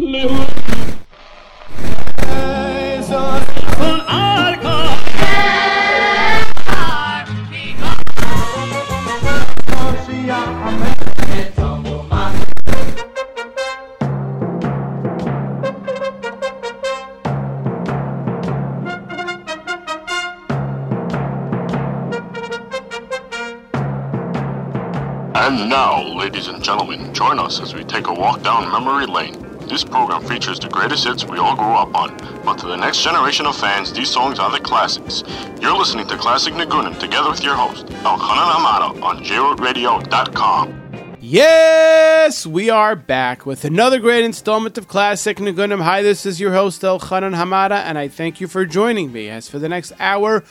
And now, ladies and gentlemen, join us as we take a walk down memory lane. This program features the greatest hits we all grew up on, but to the next generation of fans, these songs are the classics. You're listening to Classic Niggunim together with your host, Elchanan Hamada, on JRootRadio.com. Yes, we are back with another great installment of Classic Niggunim. Hi, this is your host, Elchanan Hamada, and I thank you for joining me. As for the next hour,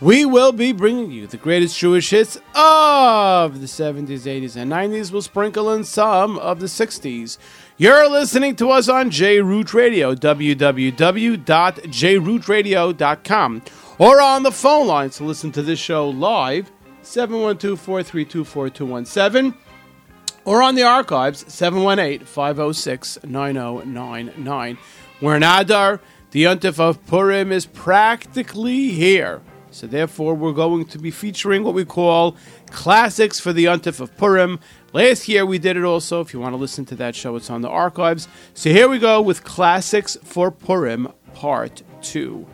we will be bringing you the greatest Jewish hits of the 70s, 80s, and 90s. We'll sprinkle in some of the 60s. You're listening to us on JRoot Radio, www.jrootradio.com, or on the phone lines to listen to this show live, 712 432 4217, or on the archives, 718 506 9099. We're in Adar. The Yontif of Purim is practically here. So therefore, we're going to be featuring what we call classics for the Yontif of Purim. Last year we did it also. If you want to listen to that show, it's on the archives. So here we go with classics for Purim Part Two.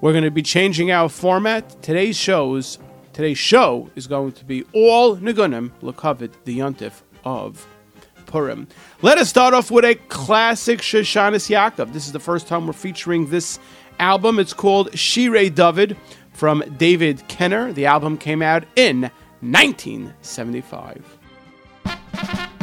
We're going to be changing our format. Today's shows, today's show is going to be all Nigunim Lakavit, the Yontif of Purim. Let us start off with a classic Shoshanis Yaakov. This is the first time we're featuring this album. It's called Shirei David from David Kenner. The album came out in 1975. Esther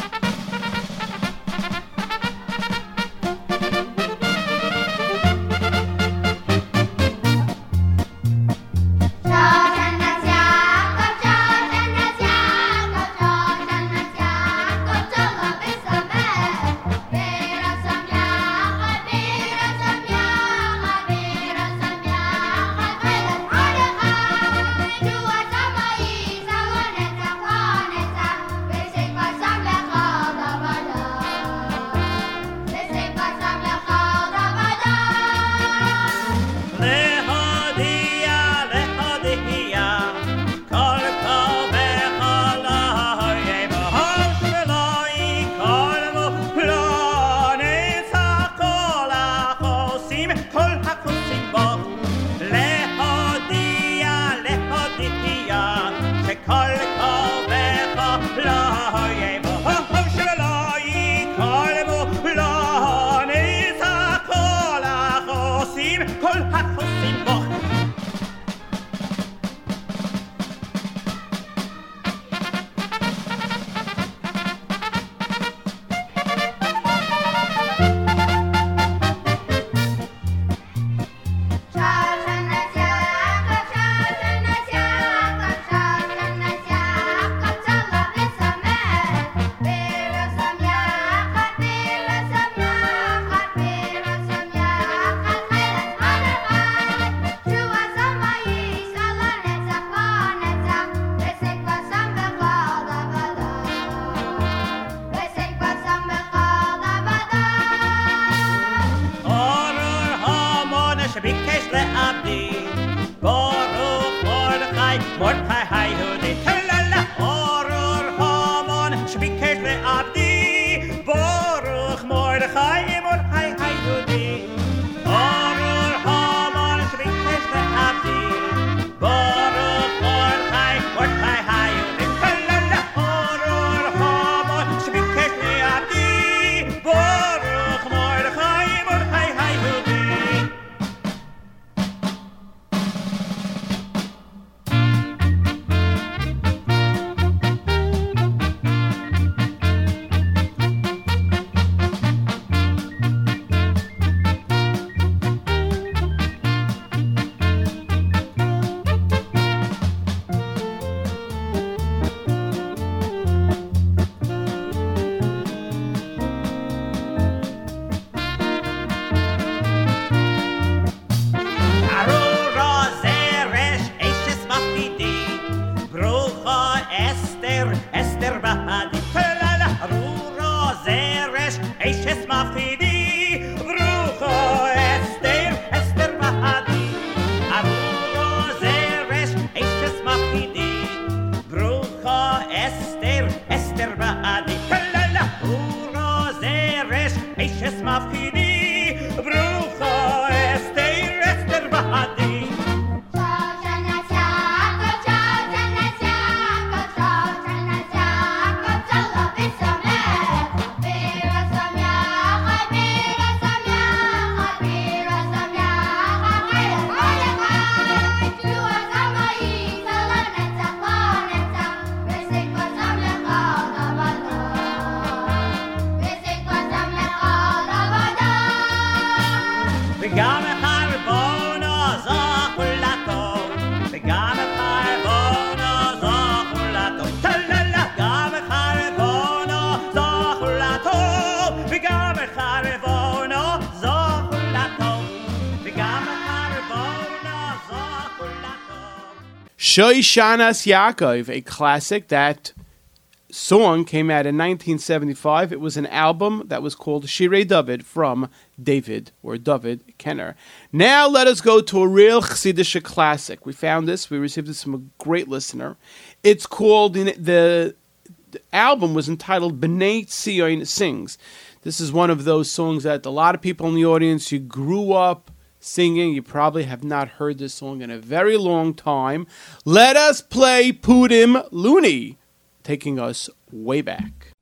Shoishanas Yaakov, a classic. That song came out in 1975. It was an album that was called Shirei David from David or David Kenner. Now let us go to a real Chassidish classic. We found this. We received this from a great listener. It's called the, the album was entitled B'nai Tzion Sings. This is one of those songs that a lot of people in the audience you grew up singing. You probably have not heard this song in a very long time. Let us play Pudim Looney, taking us way back.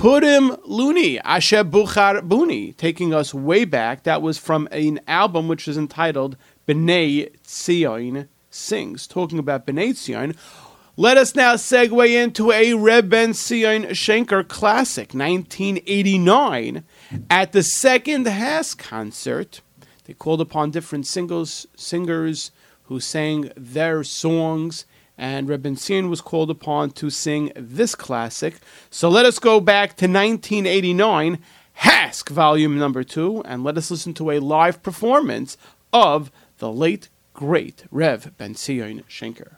Purim Luni, Asher Buchar Buni, taking us way back. That was from an album which is entitled B'nai Tzion Sings, talking about B'nai Tzion. Let us now segue into a Reb Ben Zion Shenker classic, 1989. At the second HASC concert, they called upon different singles, singers who sang their songs, and Reb Zion was called upon to sing this classic. So let us go back to 1989, HASC, Volume Number 2, and let us listen to a live performance of the late, great Reb Ben Zion Shenker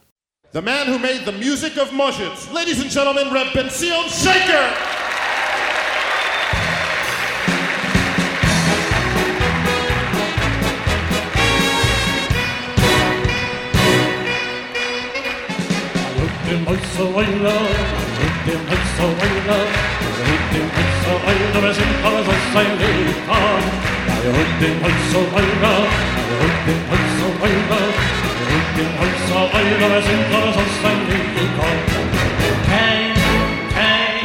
the man who made the music of Moshe. Ladies and gentlemen, Reb dem euch so ein Love, mit dem euch so ein Love, mit dem euch so ein Love, wir sind alles aus sein Leben an. Ja, und dem euch so ein Love, und dem euch so ein Love, mit dem euch so ein Love, wir sind alles aus sein Leben an. Kein, kein, kein,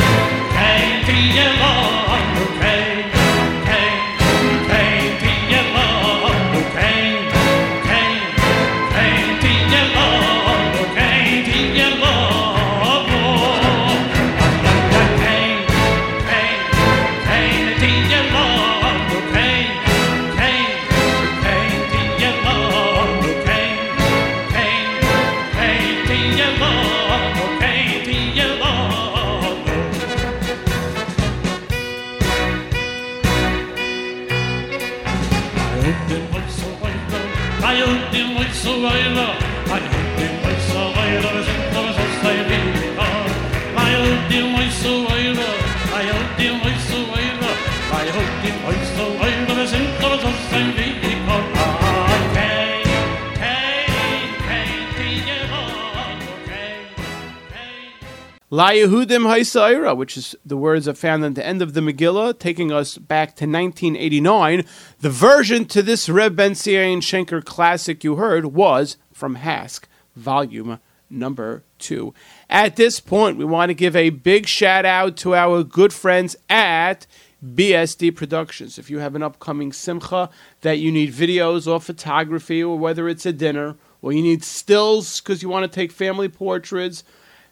kein Krieg im Ort. With survivor. La Yehudim Haisaira, which is the words are found at the end of the Megillah, taking us back to 1989. The version to this Reb Ben Zion Shenker classic you heard was from HASC, volume number two. At this point, we want to give a big shout out to our good friends at BSD Productions. If you have an upcoming simcha that you need videos or photography, or whether it's a dinner, or you need stills because you want to take family portraits,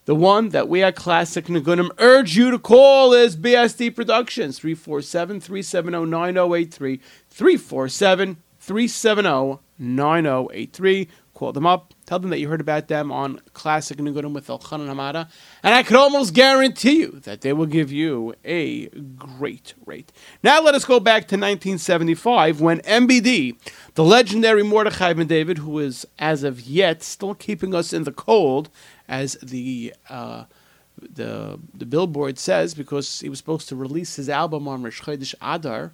the one that we at Classic Niggunim urge you to call is BSD Productions, 347 370 9083. 347 370 9083. Call them up. Tell them that you heard about them on Classic Niggunim with Elchanan Hamada. And I could almost guarantee you that they will give you a great rate. Now let us go back to 1975 when MBD, the legendary Mordechai Ben David, who is as of yet still keeping us in the cold, as the uh, the the billboard says, because he was supposed to release his album on Rosh Chodesh Adar,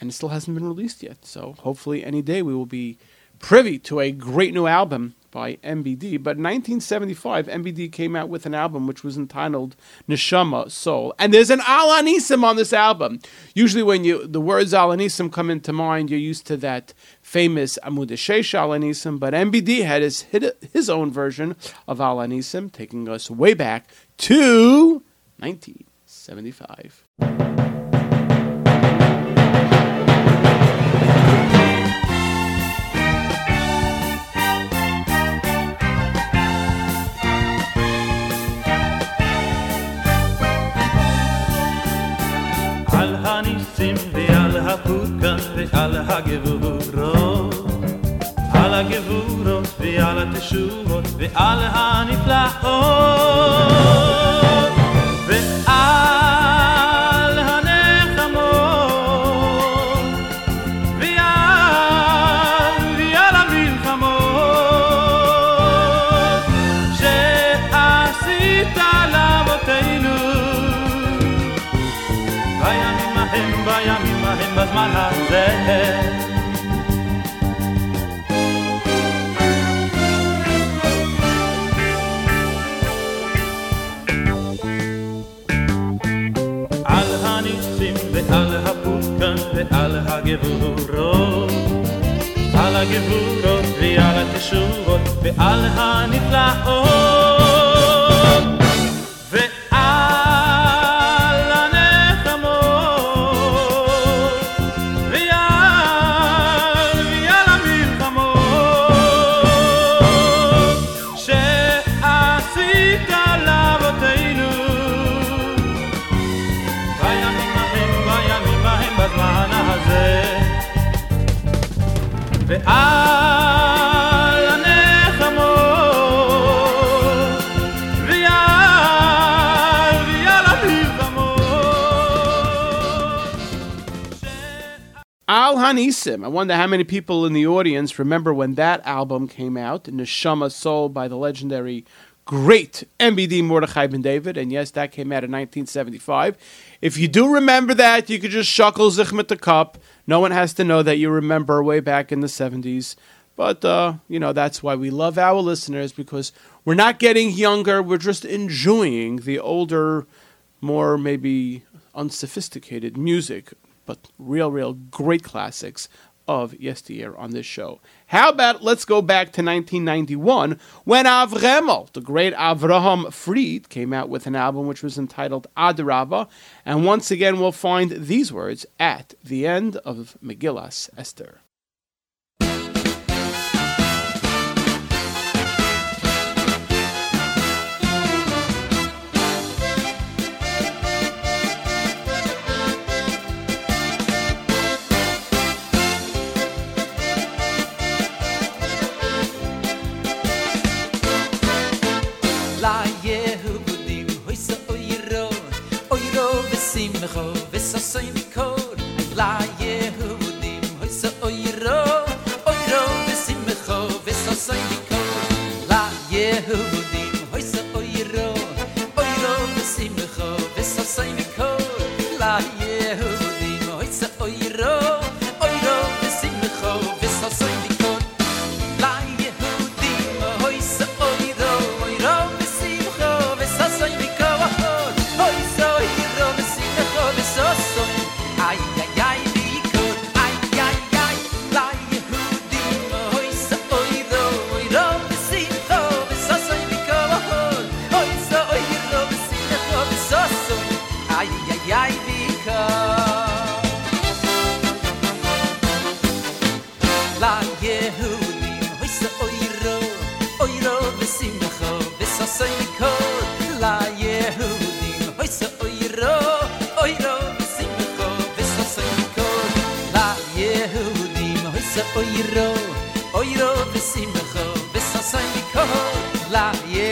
and it still hasn't been released yet. So hopefully, any day we will be privy to a great new album by MBD. But in 1975, MBD came out with an album which was entitled Neshama Soul, and there's an Al Anisim on this album. Usually, when you the words Al Anisim come into mind, you're used to that famous Amud Sheish Al Anisim, but MBD had his his own version of Al Anisim, taking us way back to 1975. ועל הגבורות על הגבורות ועל התשובות ועל הנפלאות הגבורות על הגבורות ועל התשובות ועל הנפלאות Hanisim. I wonder how many people in the audience remember when that album came out, Neshama Soul by the legendary great MBD Mordechai Ben David. And yes, that came out in 1975. If you do remember that, you could just shuckle sich mit the cup. No one has to know that you remember way back in the 70s. But, uh, you know, that's why we love our listeners because we're not getting younger. We're just enjoying the older, more maybe unsophisticated music, but real, real great classics of yesteryear on this show. How about let's go back to 1991 when Avremel, the great Avraham Fried, came out with an album which was entitled Adrava, and once again we'll find these words at the end of Megillas Esther.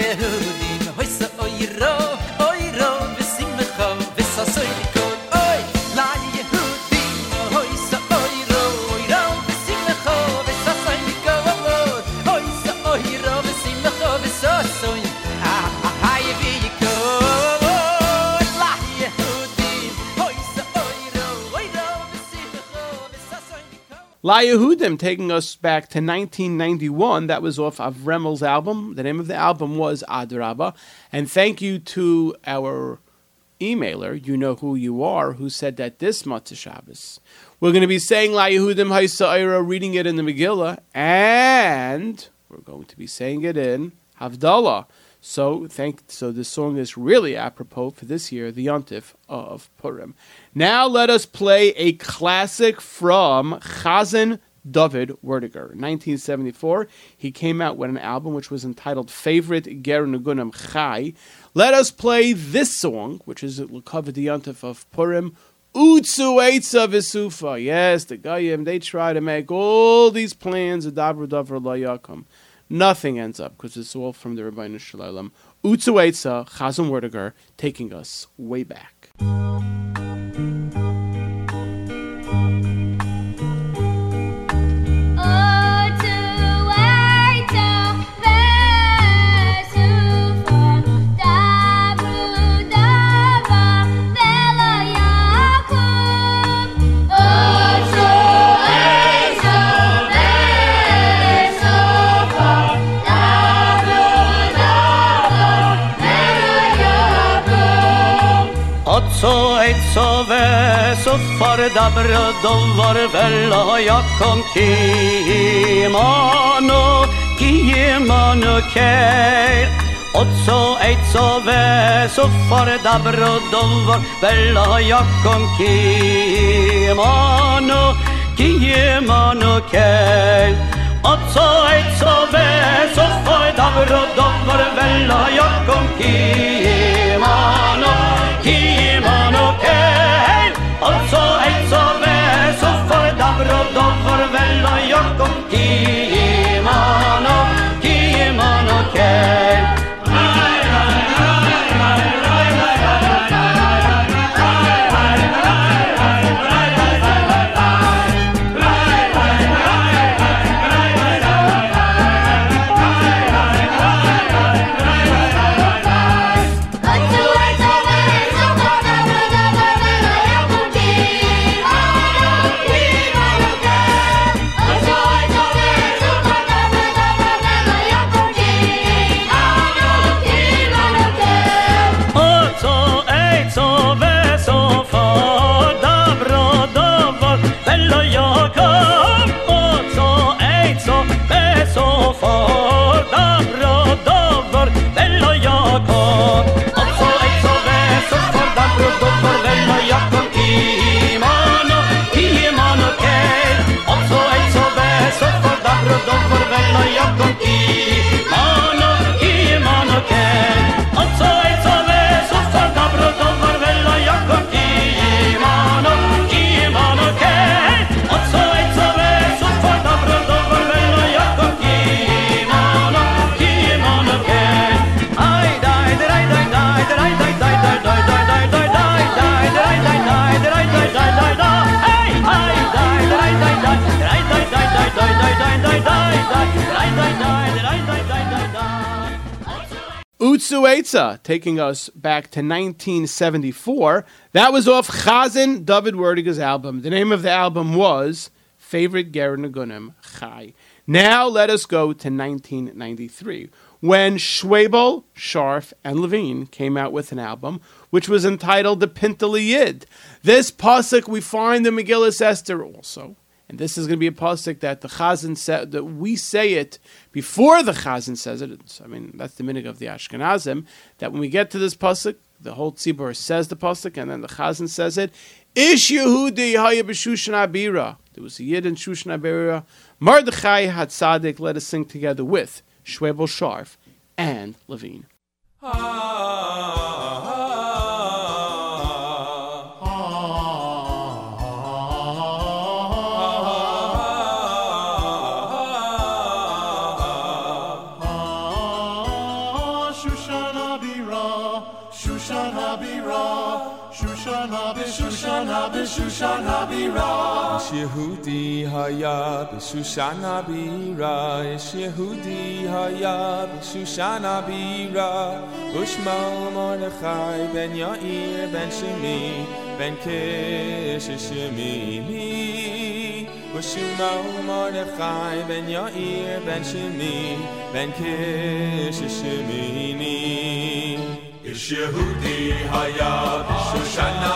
La La Yehudim taking us back to 1991. That was off Avremel's album. The name of the album was Adraba. And thank you to our emailer, you know who you are, who said that this Motzei Shabbos, we're going to be saying La Yehudim Haisa'ira, reading it in the Megillah, and we're going to be saying it in Havdalah. So thank so this song is really apropos for this year, the Yontif of Purim. Now let us play a classic from Chazan David Werdiger. 1974, he came out with an album which was entitled Favorite Ger Nugunam Chai. Let us play this song, which is covered the Yontif of Purim. Utsu Eitza Visufa. Yes, the Goyim, they try to make all these plans of Dabra Davra. Nothing ends up because it's all from the Ribono Shel Olam. Utsu Eitza, Chazan Werdiger, taking us way back. Otso farda bröd och varvella har jag kom kimano, kimano kär. Otso eitso veso farda bröd och varvella har jag kom kimano, kimano kär. Otso eitso veso farda bröd och varvella har jag kom kimano så ett så ved, så for dabr og dom for vel og jokk om ti i mann og. Suetza, taking us back to 1974. That was off Chazan David Werdiger's album. The name of the album was Favorite Ger Nagunim Chai. Now let us go to 1993, when Schwebel, Scharf, and Levine came out with an album which was entitled The Pintele Yid. This pasuk we find in Megillah Esther also. And this is going to be a pasuk that the Chazan said that we say it before the Chazan says it. It's, I mean, that's the minhag of the Ashkenazim. That when we get to this pasuk, the whole tzibur says the pasuk, and then the Chazan says it. Ish Yehudi b'Shushan Abira. There was a Yid in Shushan Abira. Mordechai had Tzaddik. Let us sing together with Shwebel Sharf and Levine. Shoshana Shoshana Shoshana Bira. Ish Yehudi haya b'Shushana bira Ish Yehudi haya b'Shushana bira Ushma Mordechai ben Yair ben Shimi ben Kish Shemini Ushma Mordechai ben Yair ben Shimi ben Kish Shemini Ish Yehudi haya b'Shushana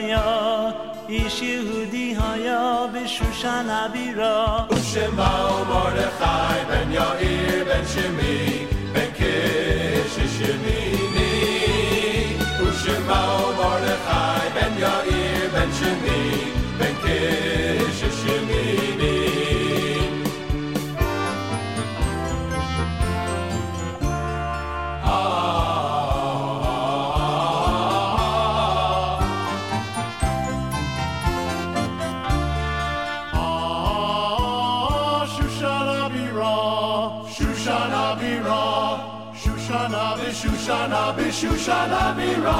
یا ایشی هودی هایا به شوشن عبیرا اوش ما و مردخای بن یا بن شمی Shoshana Bira.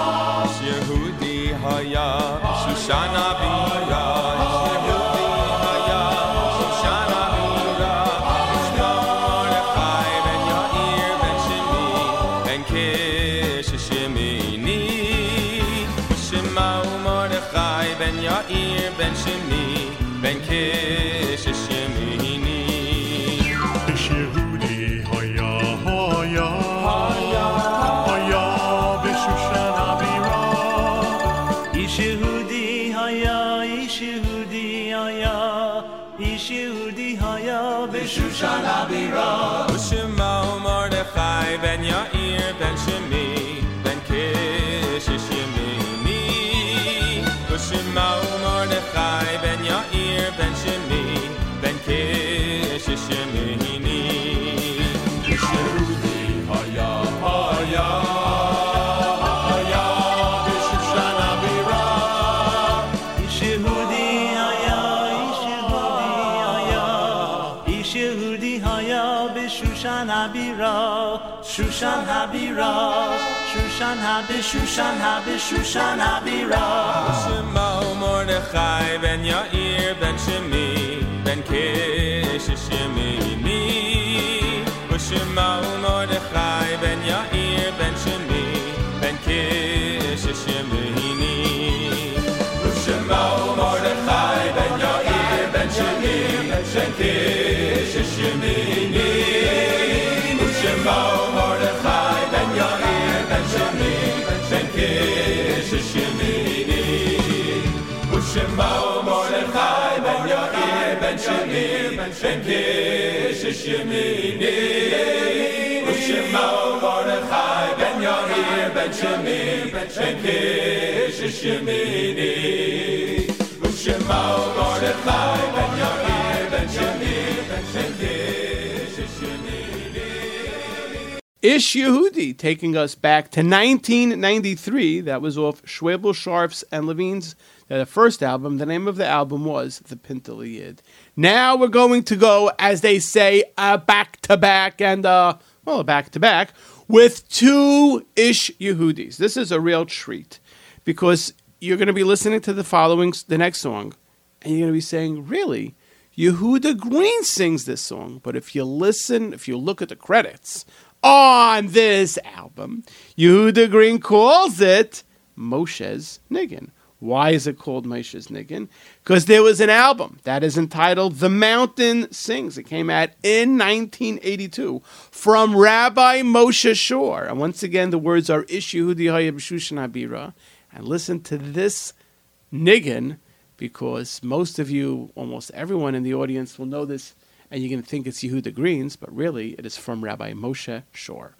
Yehudi haya Shoshana Habira, Shushan Habi, Shushan Habi, Shushan Habira. Shemo Mordechai ben Yair ben Shimi ben Kish Shimimi. Shemo Mordechai ben Yair ben Shimi ben Kish Shimimi. Shemo Mordechai ben Yair ben Shimi ben Kish Shimimi. Shemo Ben Shimi ben Shemini ben Yair ben Shimi ben Shemini ben Ish Yehudi taking us back to 1993. That was off Schwebel, Sharps, and Levine's uh, the first album. The name of the album was The Pintele Yid. Now we're going to go, as they say, uh, back to back and, uh, well, back to back with two Ish Yehudis. This is a real treat because you're going to be listening to the following, the next song, and you're going to be saying, really? Yehuda Green sings this song, but if you listen, if you look at the credits on this album, Yehuda Green calls it Moshe's Niggin. Why is it called Moshe's Niggin? Because there was an album that is entitled The Mountain Sings. It came out in 1982 from Rabbi Moshe Shore. And once again, the words are Ish Yehudi Habira. And listen to this niggin because most of you, almost everyone in the audience will know this and you can think it's Yehuda Greens, but really it is from Rabbi Moshe Shore.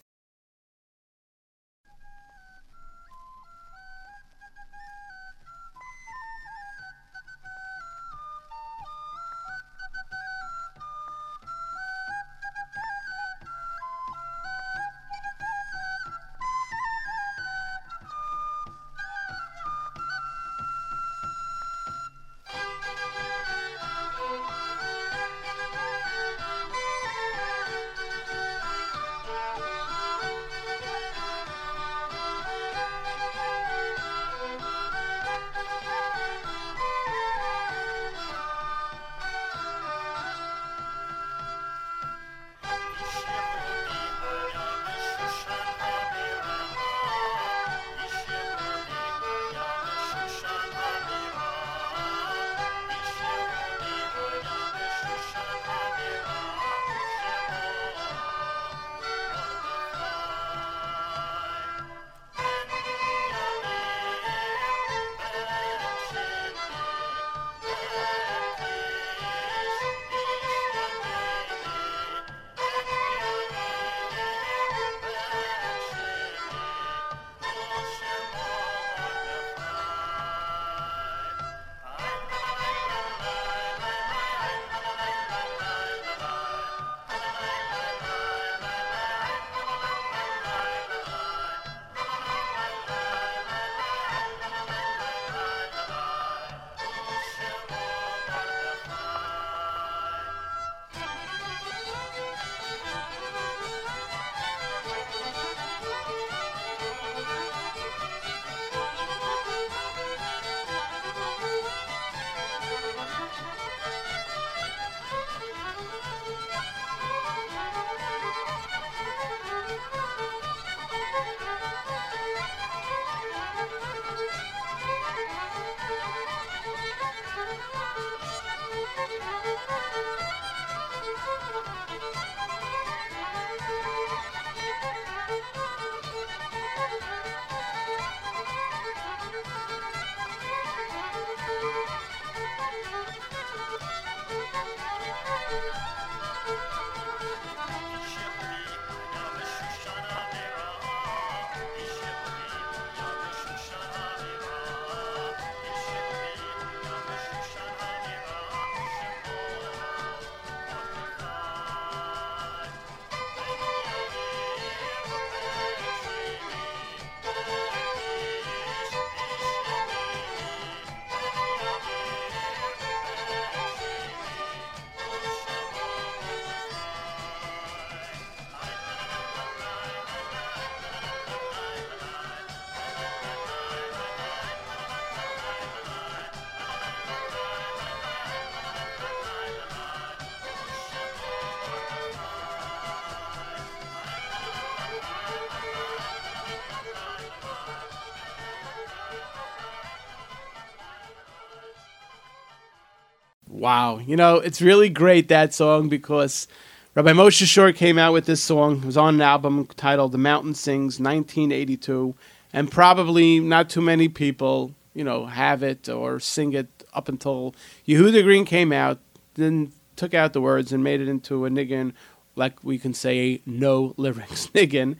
Wow. You know, it's really great that song because Rabbi Moshe Shur came out with this song. It was on an album titled The Mountain Sings 1982. And probably not too many people, you know, have it or sing it up until Yehuda Green came out, then took out the words and made it into a niggin, like we can say, no lyrics niggin.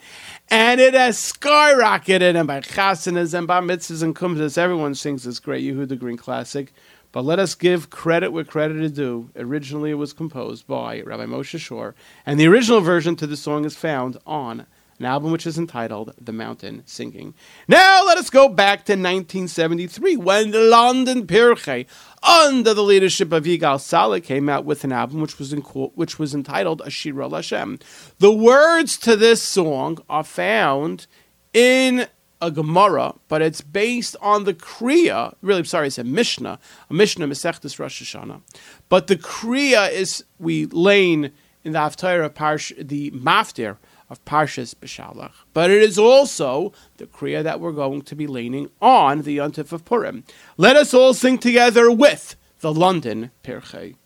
And it has skyrocketed, and by chasanas and by mitzvahs and kumzitz, everyone sings this great Yehuda Green classic. But let us give credit where credit is due. Originally, it was composed by Rabbi Moshe Shur, and the original version to the song is found on an album which is entitled The Mountain Singing. Now let us go back to 1973 when the London Pirchei, under the leadership of Yigal Calek, came out with an album which was, in, which was entitled Ashira Lashem. The words to this song are found in a Gemara, but it's based on the Kriya. Really, I'm sorry, it's a Mishnah, a Mishnah Masechtas Rosh Hashanah. But the Kriya is we lane in the Haftarah Parsh, the Maftir of Parshas Beshalach. But it is also the Kriya that we're going to be leaning on the Yontif of Purim. Let us all sing together with the London Pirchei.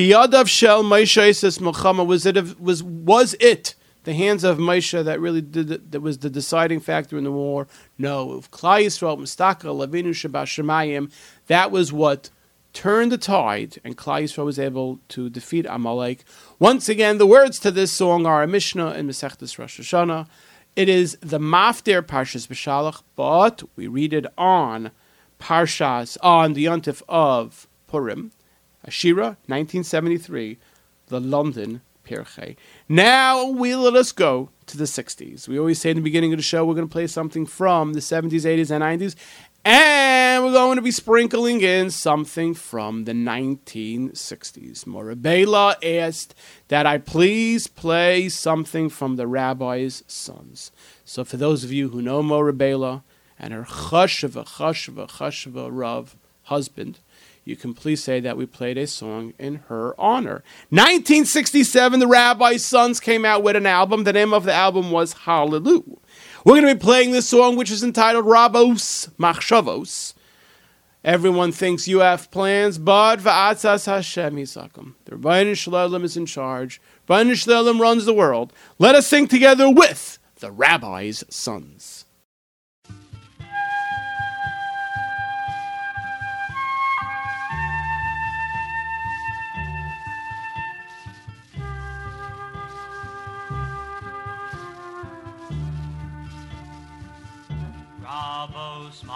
Chiyadav Shel Moshe says Muhammad was it was was it the hands of Moshe that really did it, that was the deciding factor in the war? No, if Klal Yisrael Mustaka Lavinu Shemayim, that was what turned the tide, and Klal Yisrael was able to defeat Amalek. Once again, the words to this song are a Mishnah in Masechtas Rosh Hashanah. It is the Maftir Parshas Beshalach, but we read it on Parshas on the Yontif of Purim. Ashira, 1973, the London Pirchei. Now we let us go to the 60s. We always say in the beginning of the show we're going to play something from the 70s, 80s, and 90s, and we're going to be sprinkling in something from the 1960s. Morabela asked that I please play something from the rabbi's sons. So for those of you who know Morabela and her chashava, chashava, chashava Rav husband, you can please say that we played a song in her honor. 1967, the Rabbi's Sons came out with an album. The name of the album was Hallelujah. We're going to be playing this song, which is entitled Rabos Machshavos. Everyone thinks you have plans, but va'atzas Hashem yisakum. The Ribono Shel Olam is in charge. Ribono Shel Olam runs the world. Let us sing together with the rabbi's sons.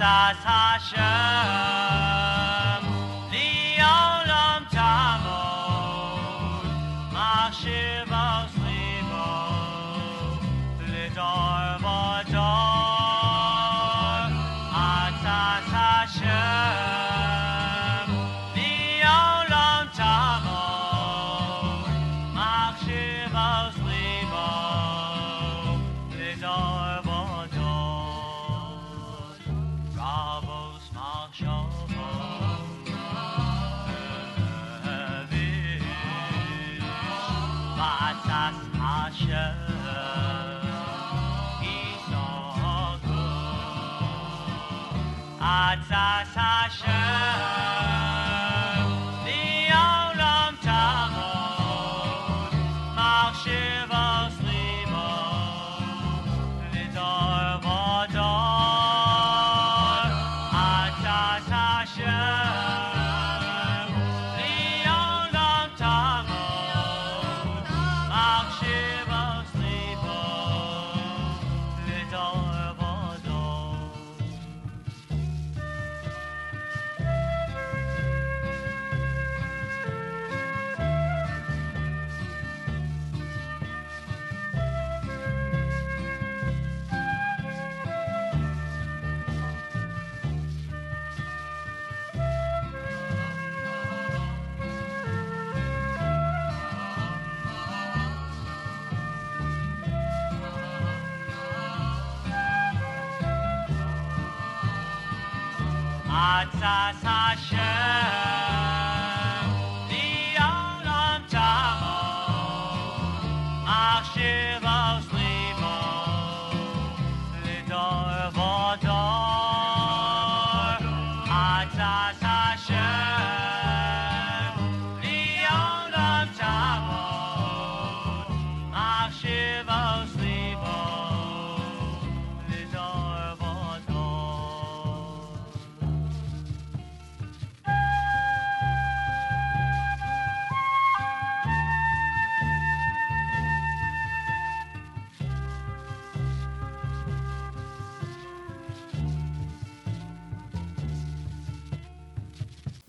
Atzas Hashem Hashem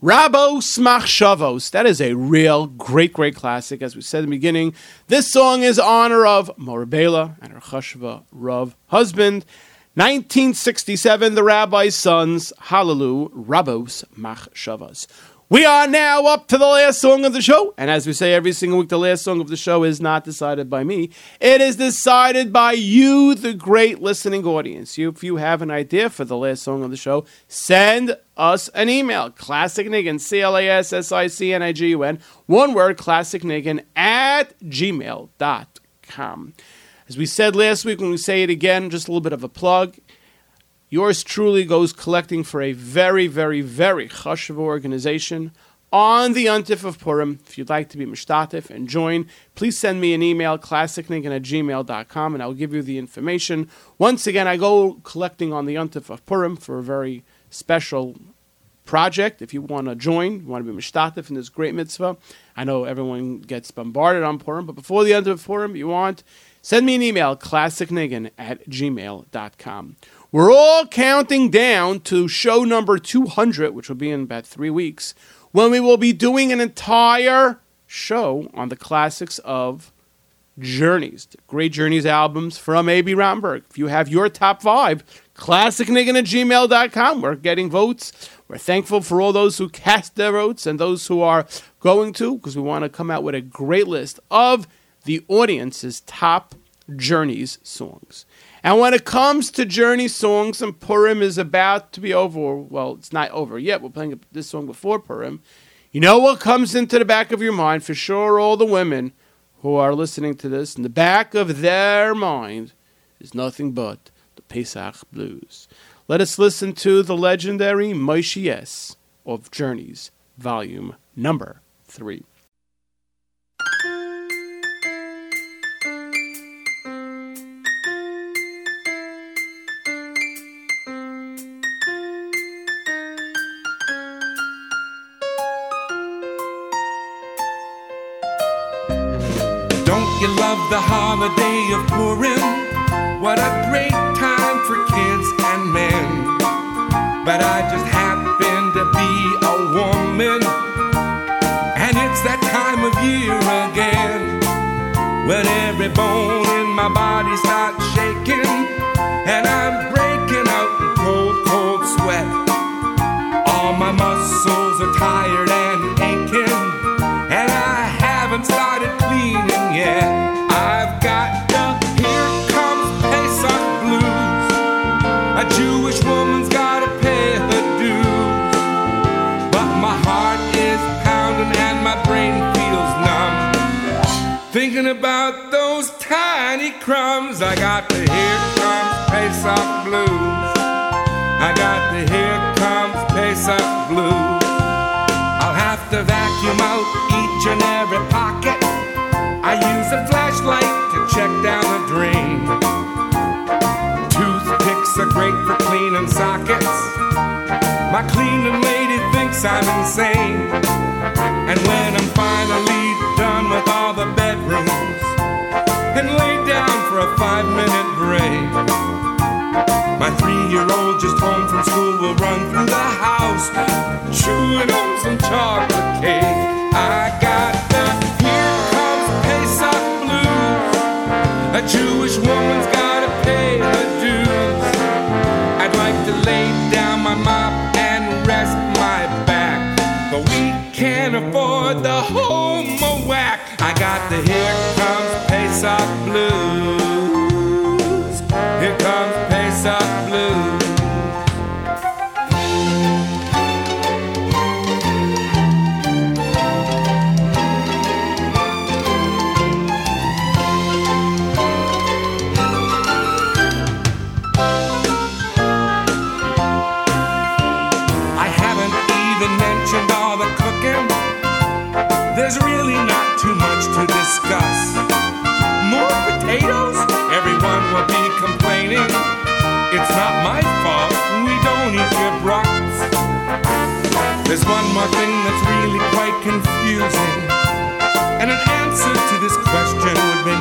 Rabos Machshavos. That is a real great, great classic. As we said in the beginning, this song is honor of Morabela and her Chashva Rav husband. 1967, the rabbi's sons, Hallelu, Rabos Machshavos. We are now up to the last song of the show. And as we say every single week, the last song of the show is not decided by me. It is decided by you, the great listening audience. You, if you have an idea for the last song of the show, send us an email. Classic Nigun, C L A S S I C N I G U N, one word, Classic Nigun, at gmail.com. As we said last week, when we say it again, just a little bit of a plug. Yours truly goes collecting for a very, very, very chashuv organization on the Untif of Purim. If you'd like to be mishtatif and join, please send me an email, classicnigun at gmail.com, and I'll give you the information. Once again, I go collecting on the Untif of Purim for a very special project. If you want to join, you want to be mishtatif in this great mitzvah. I know everyone gets bombarded on Purim, but before the end of Purim, you want, send me an email, classicnigun at gmail.com. We're all counting down to show number 200, which will be in about three weeks, when we will be doing an entire show on the classics of Journeys, Great Journeys albums from Abie Rotenberg. If you have your top five, classicnigun at gmail.com. We're getting votes. We're thankful for all those who cast their votes and those who are going to, because we want to come out with a great list of the audience's top Journeys songs. And when it comes to Journey songs, and Purim is about to be over, well, it's not over yet. We're playing this song before Purim. You know what comes into the back of your mind? For sure, all the women who are listening to this, in the back of their mind is nothing but the Pesach blues. Let us listen to the legendary Moshe of Journeys, volume number three. The holiday of Purim? What a great got the here comes Pesach blues. I got the here comes Pesach blues. I'll have to vacuum out each and every pocket. I use a flashlight to check down the drain. Toothpicks are great for cleaning sockets. My cleaning lady thinks I'm insane. And when I'm finally minute break, my three year old just home from school will run through the house, chewing on some chocolate cake. I got the here comes Pesach blues. A Jewish woman's gotta pay her dues. I'd like to lay down my mop and rest my back, but we can't afford the homo whack. I got the here comes Pesach blues. Will be complaining. It's not my fault. We don't eat your brats. There's one more thing that's really quite confusing. And an answer to this question would be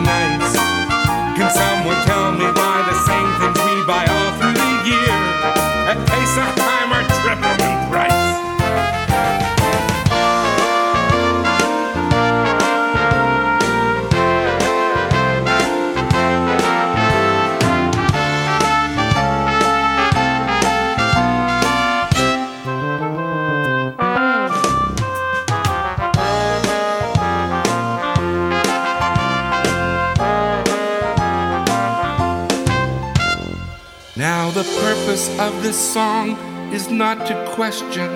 of this song is not to question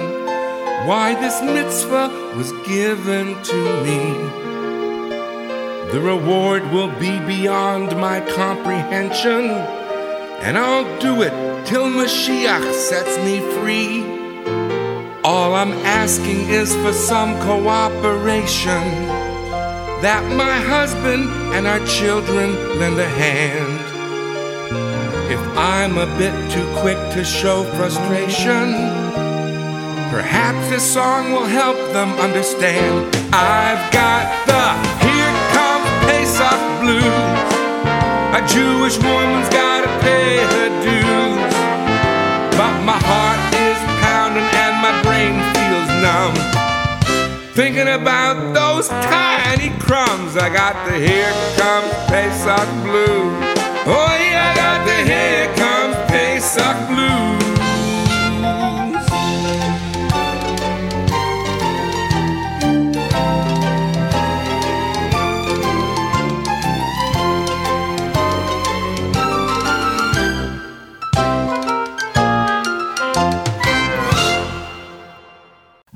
why this mitzvah was given to me. The reward will be beyond my comprehension, and I'll do it till Mashiach sets me free. All I'm asking is for some cooperation, that my husband and our children lend a hand. I'm a bit too quick to show frustration, perhaps this song will help them understand. I've got the Here Comes Pesach blues. A Jewish woman's gotta pay her dues. But my heart is pounding and my brain feels numb. Thinking about those tiny crumbs, I got the Here Comes Pesach blues. Oh yeah, I got the here comes Pesach blues.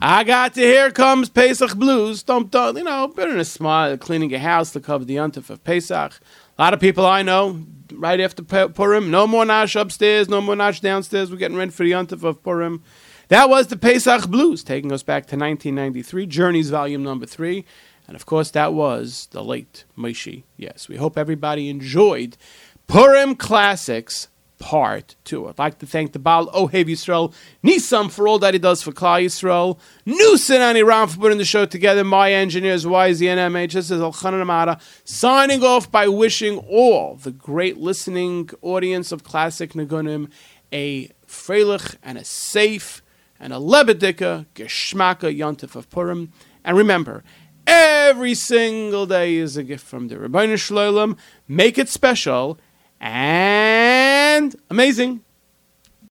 I got the Here Comes Pesach Blues. Thump, thump, you know, better than a smile, cleaning a house to cover the yontif of Pesach. A lot of people I know, right after Purim, no more Nash upstairs, no more Nash downstairs. We're getting ready for the yontif of Purim. That was the Pesach Blues, taking us back to 1993, Journeys Volume Number 3. And of course, that was the late Moshe. Yes, we hope everybody enjoyed Purim Classics Part 2. I'd like to thank the Baal Ohev Yisrael, Nisam for all that he does for Klal Yisrael, Nusin and Iran for putting the show together, my engineers, YZNMH, this is Elchanan Amara, signing off by wishing all the great listening audience of Classic Niggunim a freilich and a safe and a lebedika geschmacka yontif of Purim. And remember, every single day is a gift from the Ribono Shel Olam. Make it special amazing.